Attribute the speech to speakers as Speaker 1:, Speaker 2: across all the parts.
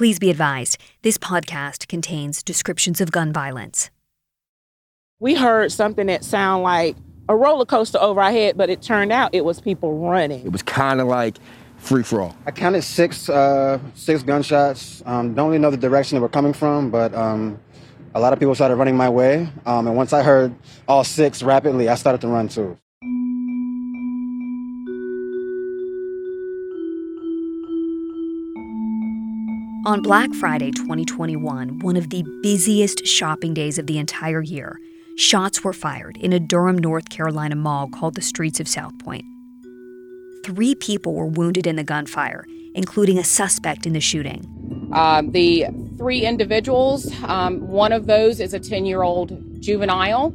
Speaker 1: Please be advised this podcast contains descriptions of gun violence.
Speaker 2: We heard something that sounded like a roller coaster over our head, but it turned out it was people running.
Speaker 3: It was kind of like free for all.
Speaker 4: I counted six uh, six gunshots. Um, don't really know the direction they were coming from, but um, a lot of people started running my way. Um, and once I heard all six rapidly, I started to run too.
Speaker 1: On Black Friday 2021, one of the busiest shopping days of the entire year, shots were fired in a Durham, North Carolina mall called the Streets of Southpoint. Three people were wounded in the gunfire, including a suspect in the shooting.
Speaker 2: Um, the three individuals, um, one of those is a 10 year old juvenile.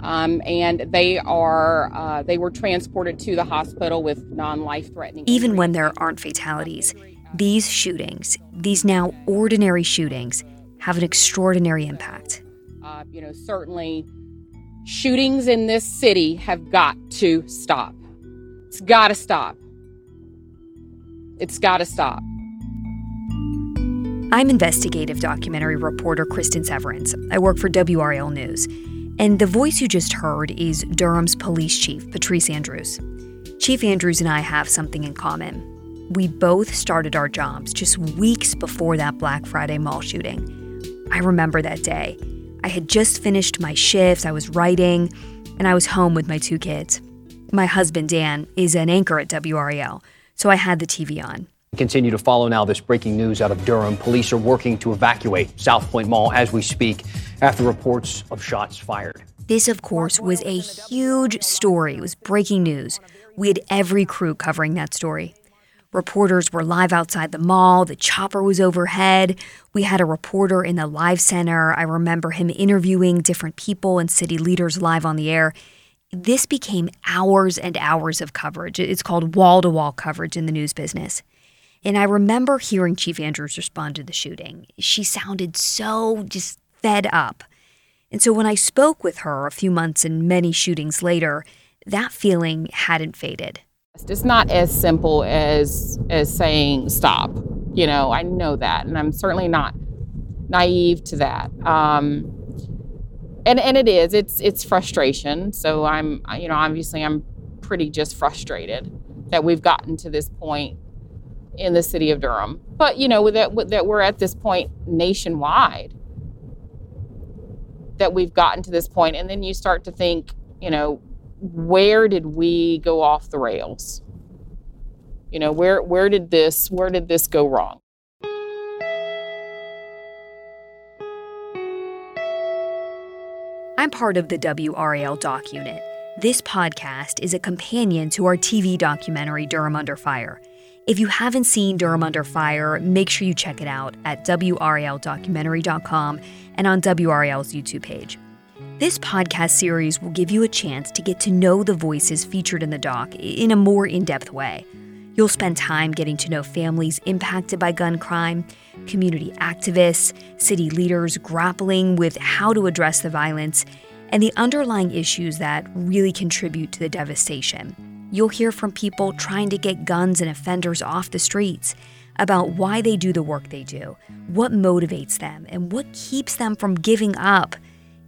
Speaker 2: Um, and they are uh, they were transported to the hospital with non-life threatening.
Speaker 1: Even when there aren't fatalities, these shootings, these now ordinary shootings, have an extraordinary impact.
Speaker 2: Uh, you know, certainly shootings in this city have got to stop. It's got to stop. It's got to stop.
Speaker 1: I'm investigative documentary reporter Kristen Severance. I work for WRAL News. And the voice you just heard is Durham's police chief, Patrice Andrews. Chief Andrews and I have something in common. We both started our jobs just weeks before that Black Friday mall shooting. I remember that day. I had just finished my shifts, I was writing, and I was home with my two kids. My husband, Dan, is an anchor at WRAL, so I had the TV on.
Speaker 5: Continue to follow now this breaking news out of Durham. Police are working to evacuate Southpoint Mall as we speak after reports of shots fired.
Speaker 1: This, of course, was a huge story. It was breaking news. We had every crew covering that story. Reporters were live outside the mall. The chopper was overhead. We had a reporter in the live center. I remember him interviewing different people and city leaders live on the air. This became hours and hours of coverage. It's called wall to wall coverage in the news business. And I remember hearing Chief Andrews respond to the shooting. She sounded so just fed up. And so when I spoke with her a few months and many shootings later, that feeling hadn't faded.
Speaker 2: It's not as simple as as saying stop. You know, I know that, and I'm certainly not naive to that. Um, and and it is. It's it's frustration. So I'm you know obviously I'm pretty just frustrated that we've gotten to this point in the city of Durham. But you know that that we're at this point nationwide. That we've gotten to this point, and then you start to think, you know, where did we go off the rails? You know, where where did this where did this go wrong?
Speaker 1: I'm part of the WRAL Doc Unit. This podcast is a companion to our TV documentary Durham Under Fire. If you haven't seen Durham Under Fire, make sure you check it out at WRALdocumentary.com and on WRAL's YouTube page. This podcast series will give you a chance to get to know the voices featured in the doc in a more in depth way. You'll spend time getting to know families impacted by gun crime, community activists, city leaders grappling with how to address the violence, and the underlying issues that really contribute to the devastation. You'll hear from people trying to get guns and offenders off the streets, about why they do the work they do, what motivates them, and what keeps them from giving up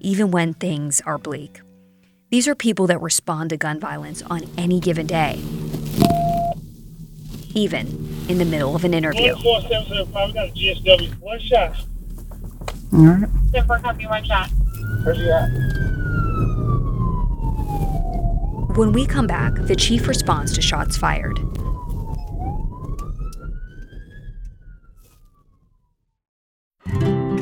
Speaker 1: even when things are bleak. These are people that respond to gun violence on any given day, even in the middle of an interview. When we come back, the chief responds to shots fired.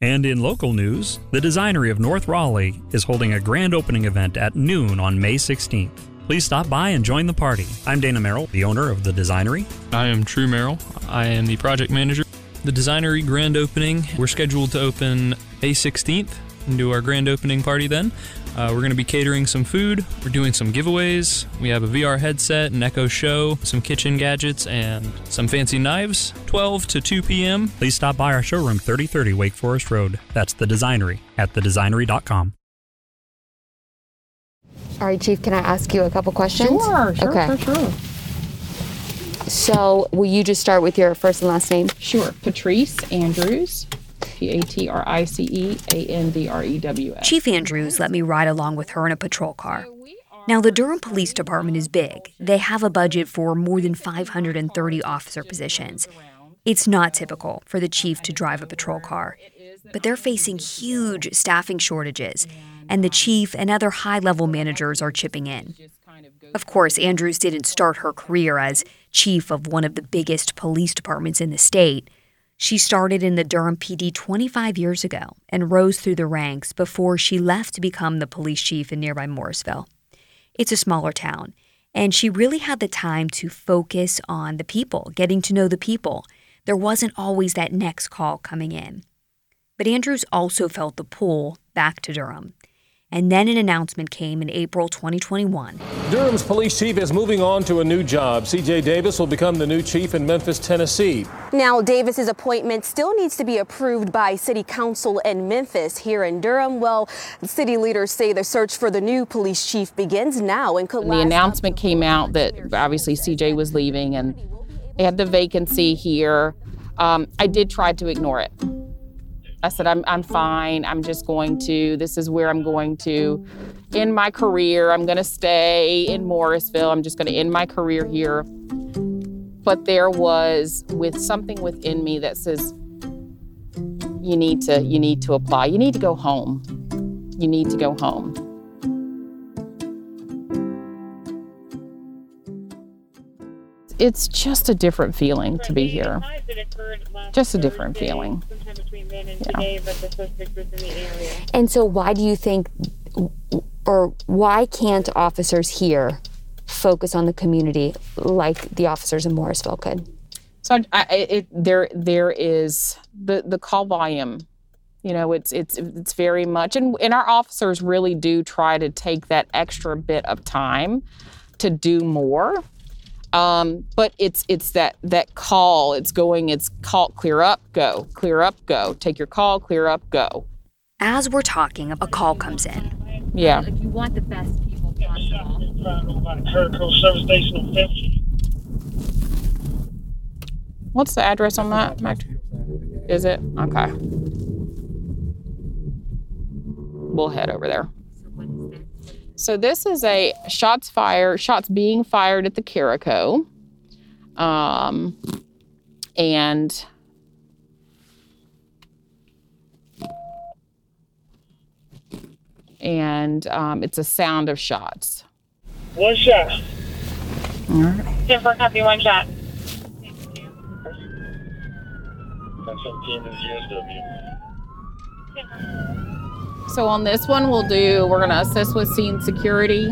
Speaker 6: And in local news, the Designery of North Raleigh is holding a grand opening event at noon on May 16th. Please stop by and join the party. I'm Dana Merrill, the owner of the Designery.
Speaker 7: I am True Merrill. I am the project manager. The Designery grand opening, we're scheduled to open May 16th and do our grand opening party then. Uh, we're going to be catering some food. We're doing some giveaways. We have a VR headset, an Echo Show, some kitchen gadgets, and some fancy knives. 12 to 2 p.m.
Speaker 6: Please stop by our showroom, 3030 Wake Forest Road. That's the Designery at thedesignery.com.
Speaker 8: All right, Chief, can I ask you a couple questions?
Speaker 2: Sure, sure,
Speaker 8: okay.
Speaker 2: sure, sure.
Speaker 8: So, will you just start with your first and last name?
Speaker 2: Sure. Patrice Andrews. P A T R I C E A N D R E W S.
Speaker 1: Chief Andrews let me ride along with her in a patrol car. Now, the Durham Police Department is big. They have a budget for more than 530 officer positions. It's not typical for the chief to drive a patrol car, but they're facing huge staffing shortages, and the chief and other high level managers are chipping in. Of course, Andrews didn't start her career as chief of one of the biggest police departments in the state. She started in the Durham PD 25 years ago and rose through the ranks before she left to become the police chief in nearby Morrisville. It's a smaller town, and she really had the time to focus on the people, getting to know the people. There wasn't always that next call coming in. But Andrews also felt the pull back to Durham. And then an announcement came in April 2021.
Speaker 9: Durham's police chief is moving on to a new job. CJ Davis will become the new chief in Memphis, Tennessee.
Speaker 10: Now, Davis's appointment still needs to be approved by City Council in Memphis. Here in Durham, well, city leaders say the search for the new police chief begins now and could
Speaker 2: And the announcement came out that obviously CJ was leaving and they had the vacancy here. Um, I did try to ignore it. I said, I'm, I'm fine. I'm just going to, this is where I'm going to end my career. I'm going to stay in Morrisville. I'm just going to end my career here. But there was with something within me that says, you need to, you need to apply. You need to go home. You need to go home. It's just a different feeling to be here. Just a different feeling.
Speaker 8: And so, why do you think, or why can't officers here focus on the community like the officers in Morrisville could?
Speaker 2: So I, I, it, there, there is the the call volume. You know, it's it's it's very much, and and our officers really do try to take that extra bit of time to do more. Um, but it's it's that that call. It's going. It's call. Clear up. Go. Clear up. Go. Take your call. Clear up. Go.
Speaker 1: As we're talking, a call comes in.
Speaker 2: Yeah.
Speaker 8: If you want the best people possible.
Speaker 11: Kirkville Service Station on Fifth.
Speaker 2: What's the address on that? Is it okay? We'll head over there. So this is a shots fired, shots being fired at the Carico. Um, and and um, it's a sound of shots.
Speaker 11: One shot.
Speaker 2: All right.
Speaker 11: Ten for copy, one shot. That's on team in GSW.
Speaker 2: So on this one, we'll do. We're gonna assist with scene security.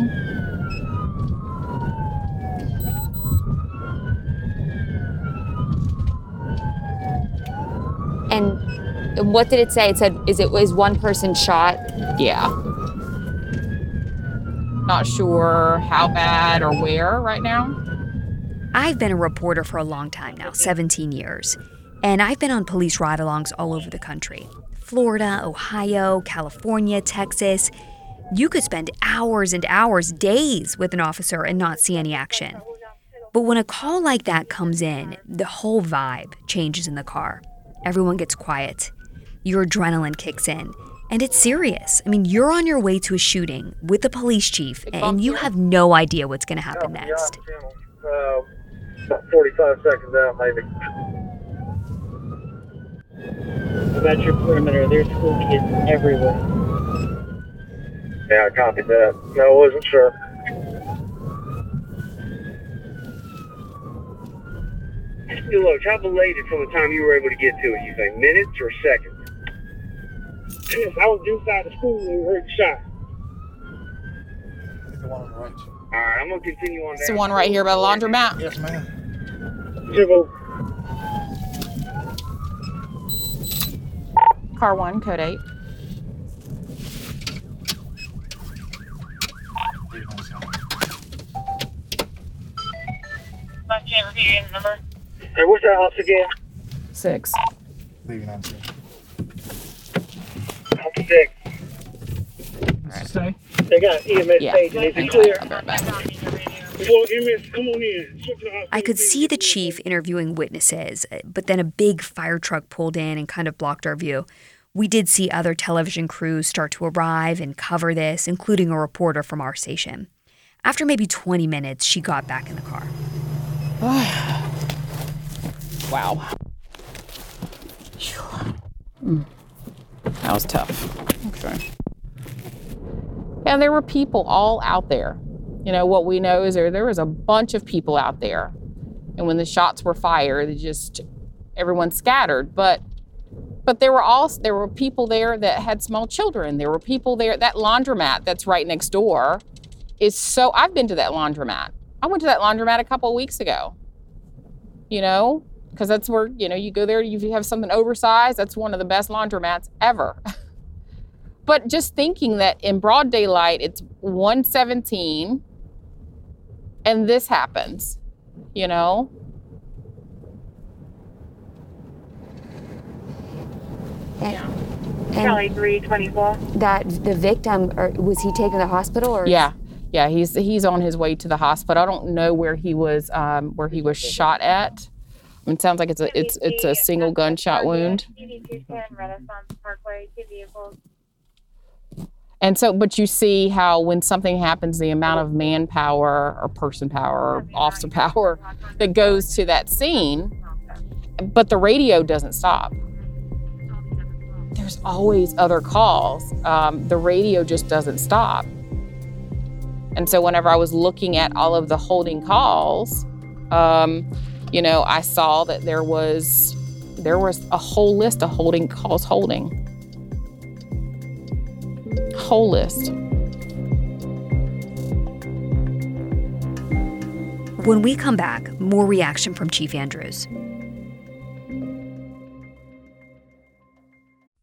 Speaker 8: And what did it say? It said, "Is it was one person shot?"
Speaker 2: Yeah. Not sure how bad or where right now.
Speaker 1: I've been a reporter for a long time now 17 years. And I've been on police ride alongs all over the country Florida, Ohio, California, Texas. You could spend hours and hours, days with an officer and not see any action. But when a call like that comes in, the whole vibe changes in the car. Everyone gets quiet. Your adrenaline kicks in. And it's serious. I mean, you're on your way to a shooting with the police chief, and you have no idea what's going to happen next.
Speaker 11: Uh, About 45 seconds out, maybe.
Speaker 12: About your perimeter, there's school kids everywhere.
Speaker 11: Yeah, I copied that. No, I wasn't sure.
Speaker 13: Hey, look, how belated from the time you were able to get to it, you think? Minutes or seconds?
Speaker 12: Yes, I was inside the school when we heard the shot.
Speaker 11: The one on the right.
Speaker 13: All right, I'm going to continue on
Speaker 2: It's the one right here by the laundromat.
Speaker 11: Yes, ma'am.
Speaker 12: Civil.
Speaker 2: Car one, code eight.
Speaker 12: Can't repeat your number.
Speaker 13: Hey, what's that house again?
Speaker 2: Six.
Speaker 11: Leaving on six.
Speaker 13: House six.
Speaker 12: Say? They got EMS
Speaker 2: Yeah.
Speaker 12: page and it's
Speaker 2: Okay,
Speaker 12: clear.
Speaker 2: I'll
Speaker 1: I could see the chief interviewing witnesses, but then a big fire truck pulled in and kind of blocked our view. We did see other television crews start to arrive and cover this, including a reporter from our station. After maybe 20 minutes, she got back in the car.
Speaker 2: Wow. Phew. That was tough. Okay. And there were people all out there. You know, what we know is there there was a bunch of people out there. And when the shots were fired, it just everyone scattered. But but there were also there were people there that had small children. There were people there that laundromat that's right next door is so I've been to that laundromat. I went to that laundromat a couple of weeks ago. You know, because that's where, you know, you go there, you have something oversized, that's one of the best laundromats ever. but just thinking that in broad daylight it's 117 and this happens, you know?
Speaker 8: And,
Speaker 14: Kelly, 324.
Speaker 8: that the victim, or was he taken to the hospital or?
Speaker 2: Yeah. Yeah, he's he's on his way to the hospital. I don't know where he was um, where he was shot at. I mean, it sounds like it's a it's it's a single gunshot wound. And so, but you see how when something happens, the amount of manpower or person power or officer power that goes to that scene, but the radio doesn't stop. There's always other calls. Um, the radio just doesn't stop. And so, whenever I was looking at all of the holding calls, um, you know, I saw that there was there was a whole list of holding calls holding. Whole list.
Speaker 1: When we come back, more reaction from Chief Andrews.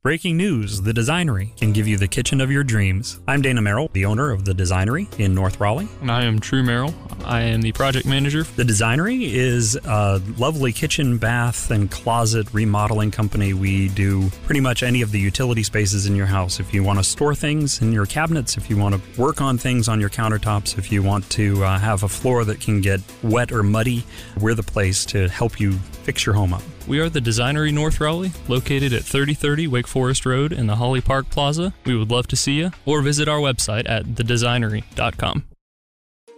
Speaker 6: Breaking news The Designery can give you the kitchen of your dreams. I'm Dana Merrill, the owner of The Designery in North Raleigh.
Speaker 7: And I am True Merrill. I am the project manager.
Speaker 6: The Designery is a lovely kitchen, bath, and closet remodeling company. We do pretty much any of the utility spaces in your house. If you want to store things in your cabinets, if you want to work on things on your countertops, if you want to uh, have a floor that can get wet or muddy, we're the place to help you fix your home up.
Speaker 7: We are the Designery North Raleigh, located at 3030 Wake Forest Road in the Holly Park Plaza. We would love to see you, or visit our website at thedesignery.com.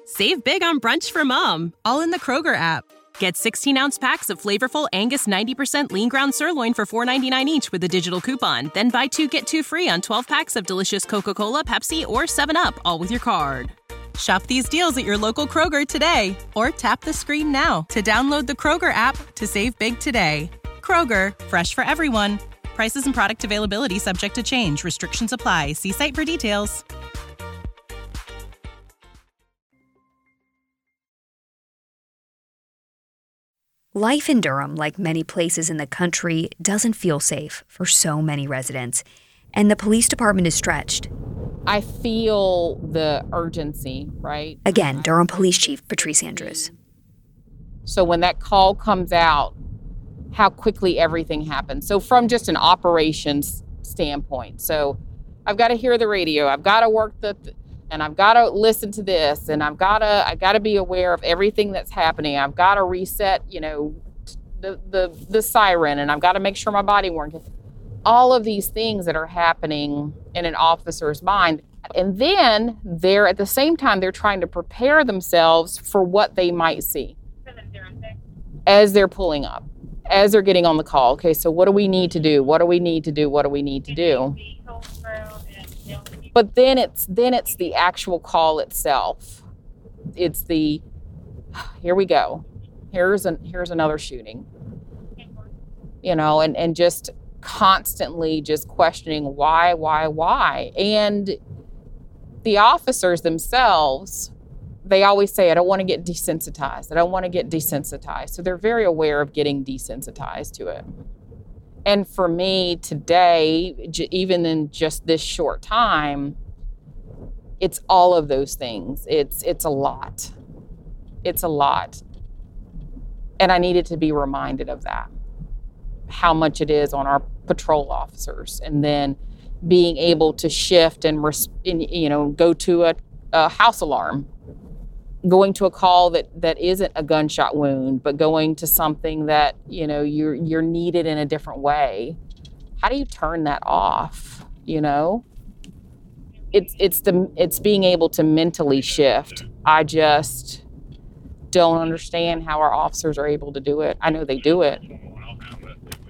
Speaker 15: Save big on brunch for mom, all in the Kroger app. Get 16 ounce packs of flavorful Angus 90% lean ground sirloin for $4.99 each with a digital coupon. Then buy two get two free on 12 packs of delicious Coca Cola, Pepsi, or 7UP, all with your card. Shop these deals at your local Kroger today or tap the screen now to download the Kroger app to save big today. Kroger, fresh for everyone. Prices and product availability subject to change. Restrictions apply. See site for details.
Speaker 1: Life in Durham, like many places in the country, doesn't feel safe for so many residents, and the police department is stretched.
Speaker 2: I feel the urgency, right?
Speaker 1: Again, Durham Police Chief Patrice Andrews.
Speaker 2: So when that call comes out, how quickly everything happens. So from just an operations standpoint, so I've got to hear the radio, I've got to work the, and I've got to listen to this, and I've got to, I got to be aware of everything that's happening. I've got to reset, you know, the the the siren, and I've got to make sure my body works. All of these things that are happening in an officer's mind. And then they're at the same time, they're trying to prepare themselves for what they might see. as they're pulling up, as they're getting on the call. Okay, so what do we need to do? What do we need to do? What do we need to do? But then it's then it's the actual call itself. It's the here we go. Here's an here's another shooting. You know, and and just constantly just questioning why, why, why. And the officers themselves, they always say, I don't want to get desensitized. I don't want to get desensitized. So they're very aware of getting desensitized to it. And for me today, even in just this short time, it's all of those things. It's it's a lot. It's a lot. And I needed to be reminded of that. How much it is on our patrol officers and then being able to shift and, you know go to a, a house alarm. Going to a call that that isn't a gunshot wound but going to something that you know you're you're needed in a different way. How do you turn that off you know? It's it's the it's being able to mentally shift. I just don't understand how our officers are able to do it. I know they do it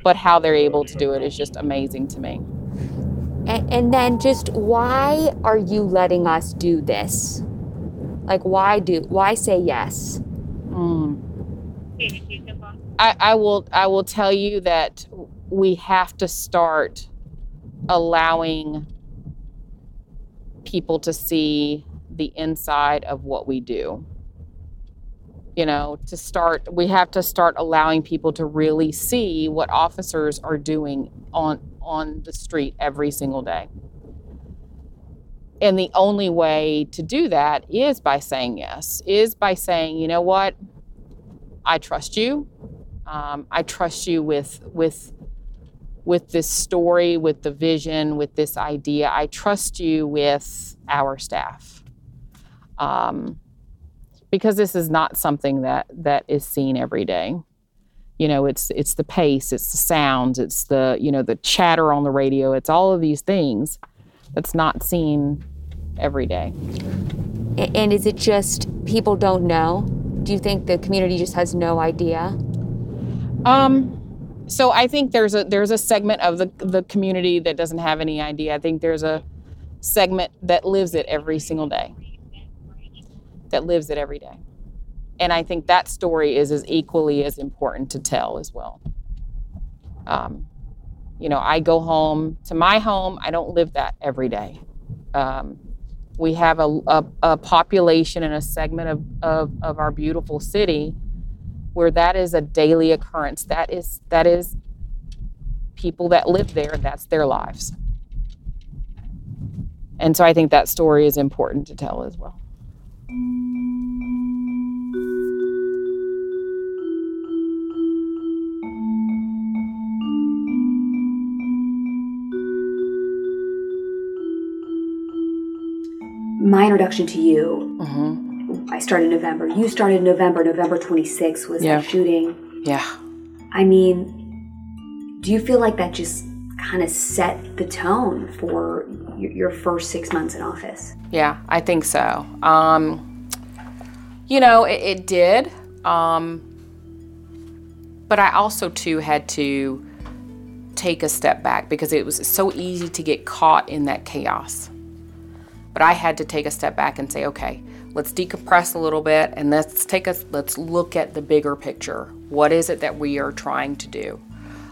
Speaker 2: but how they're able to do it is just amazing to me
Speaker 8: And, and then just why are you letting us do this? Like why do why say yes?
Speaker 2: Mm. I, I will I will tell you that we have to start allowing people to see the inside of what we do. You know, to start we have to start allowing people to really see what officers are doing on on the street every single day. And the only way to do that is by saying yes, is by saying, you know what, I trust you. Um, I trust you with with with this story, with the vision, with this idea. I trust you with our staff, um, because this is not something that that is seen every day. You know, it's it's the pace, it's the sounds, it's the you know the chatter on the radio, it's all of these things that's not seen every day.
Speaker 8: And is it just people don't know? Do you think the community just has no idea?
Speaker 2: Um, so I think there's a there's a segment of the the community that doesn't have any idea. I think there's a segment that lives it every single day. That lives it every day. And I think that story is as equally as important to tell as well. Um, you know, I go home to my home. I don't live that every day. Um, we have a, a, a population and a segment of, of, of our beautiful city where that is a daily occurrence. That is that is people that live there. That's their lives. And so I think that story is important to tell as well.
Speaker 1: My introduction to you, I started in November. You started in November. November 26th was
Speaker 2: Yeah.
Speaker 1: the shooting.
Speaker 2: Yeah.
Speaker 1: I mean, do you feel like that just kind of set the tone for your, your first six months in office?
Speaker 2: Yeah, I think so. Um, you know, it, it did. Um, but I also, too, had to take a step back because it was so easy to get caught in that chaos. But I had to take a step back and say, okay, let's decompress a little bit and let's take a let's look at the bigger picture. What is it that we are trying to do?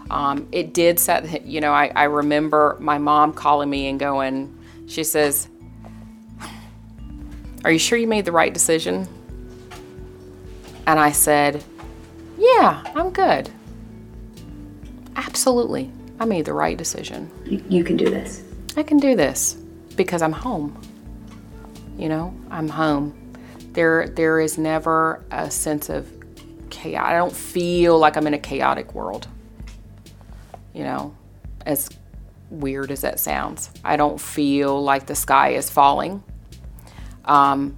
Speaker 2: Um, it did set, you know, I, I remember my mom calling me and going, she says, Are you sure you made the right decision? And I said, Yeah, I'm good. Absolutely. I made the right decision.
Speaker 1: You, you can do this.
Speaker 2: I can do this because I'm home. You know, I'm home. There there is never a sense of chaos. I don't feel like I'm in a chaotic world. You know, as weird as that sounds. I don't feel like the sky is falling. Um,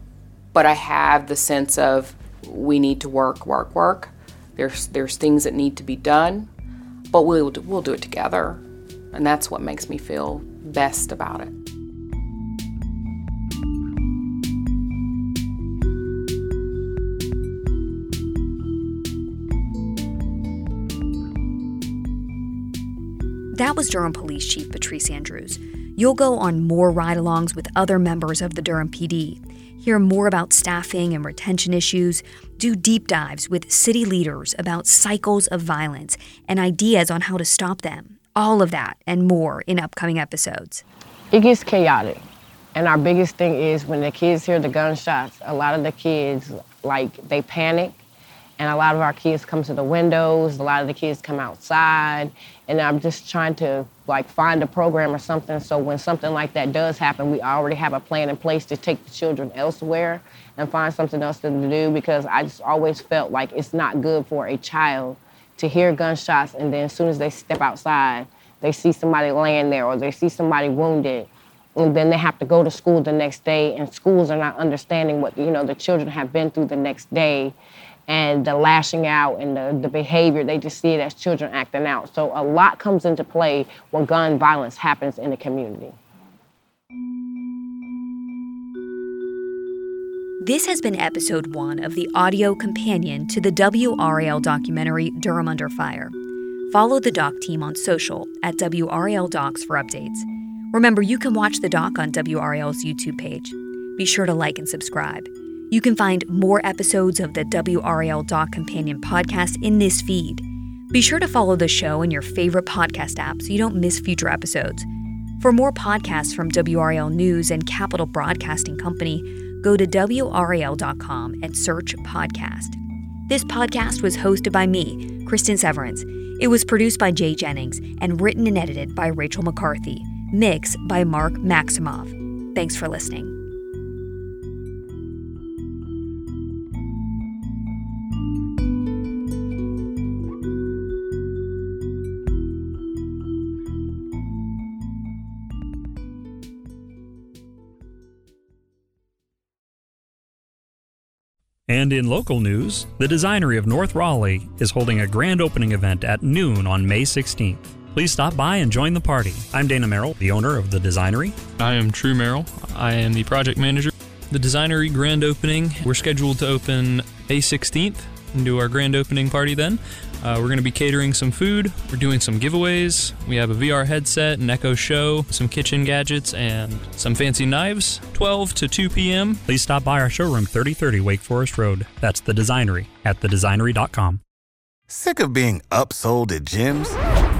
Speaker 2: but I have the sense of we need to work, work, work. There's there's things that need to be done, but we'll we'll do it together, and that's what makes me feel best about it.
Speaker 1: That was Durham Police Chief Patrice Andrews. You'll go on more ride alongs with other members of the Durham PD, hear more about staffing and retention issues, do deep dives with city leaders about cycles of violence and ideas on how to stop them. All of that and more in upcoming episodes.
Speaker 16: It gets chaotic. And our biggest thing is when the kids hear the gunshots, a lot of the kids, like, they panic. And a lot of our kids come to the windows, a lot of the kids come outside. And I'm just trying to, like, find a program or something. So when something like that does happen, we already have a plan in place to take the children elsewhere and find something else to do. Because I just always felt like it's not good for a child to hear gunshots and then as soon as they step outside, they see somebody laying there or they see somebody wounded. And then they have to go to school the next day. And schools are not understanding what you know the children have been through the next day and the lashing out and the, the behavior they just see it as children acting out so a lot comes into play when gun violence happens in the community
Speaker 1: This has been episode one of the audio companion to the WRAL documentary Durham Under Fire. Follow the doc team on social at WRAL Docs for updates. Remember, you can watch the doc on WRAL's YouTube page. Be sure to like and subscribe. You can find more episodes of the WRAL Doc Companion podcast in this feed. Be sure to follow the show in your favorite podcast app so you don't miss future episodes. For more podcasts from WRAL News and Capital Broadcasting Company, go to WRAL.com and search podcast. This podcast was hosted by me, Kristen Severance. It was produced by Jay Jennings and written and edited by Rachel McCarthy. Mix by Mark Maximov. Thanks for listening.
Speaker 6: And in local news, the Designery of North Raleigh is holding a grand opening event at noon on May 16th. Please stop by and join the party. I'm Dana Merrill, the owner of the Designery.
Speaker 7: I am True Merrill. I am the project manager. The Designery grand opening, we're scheduled to open May 16th and do our grand opening party then. Uh, we're going to be catering some food. We're doing some giveaways. We have a VR headset, an Echo Show, some kitchen gadgets, and some fancy knives. 12 to 2 p.m.
Speaker 6: Please stop by our showroom, 3030 Wake Forest Road. That's the Designery at thedesignery.com.
Speaker 17: Sick of being upsold at gyms?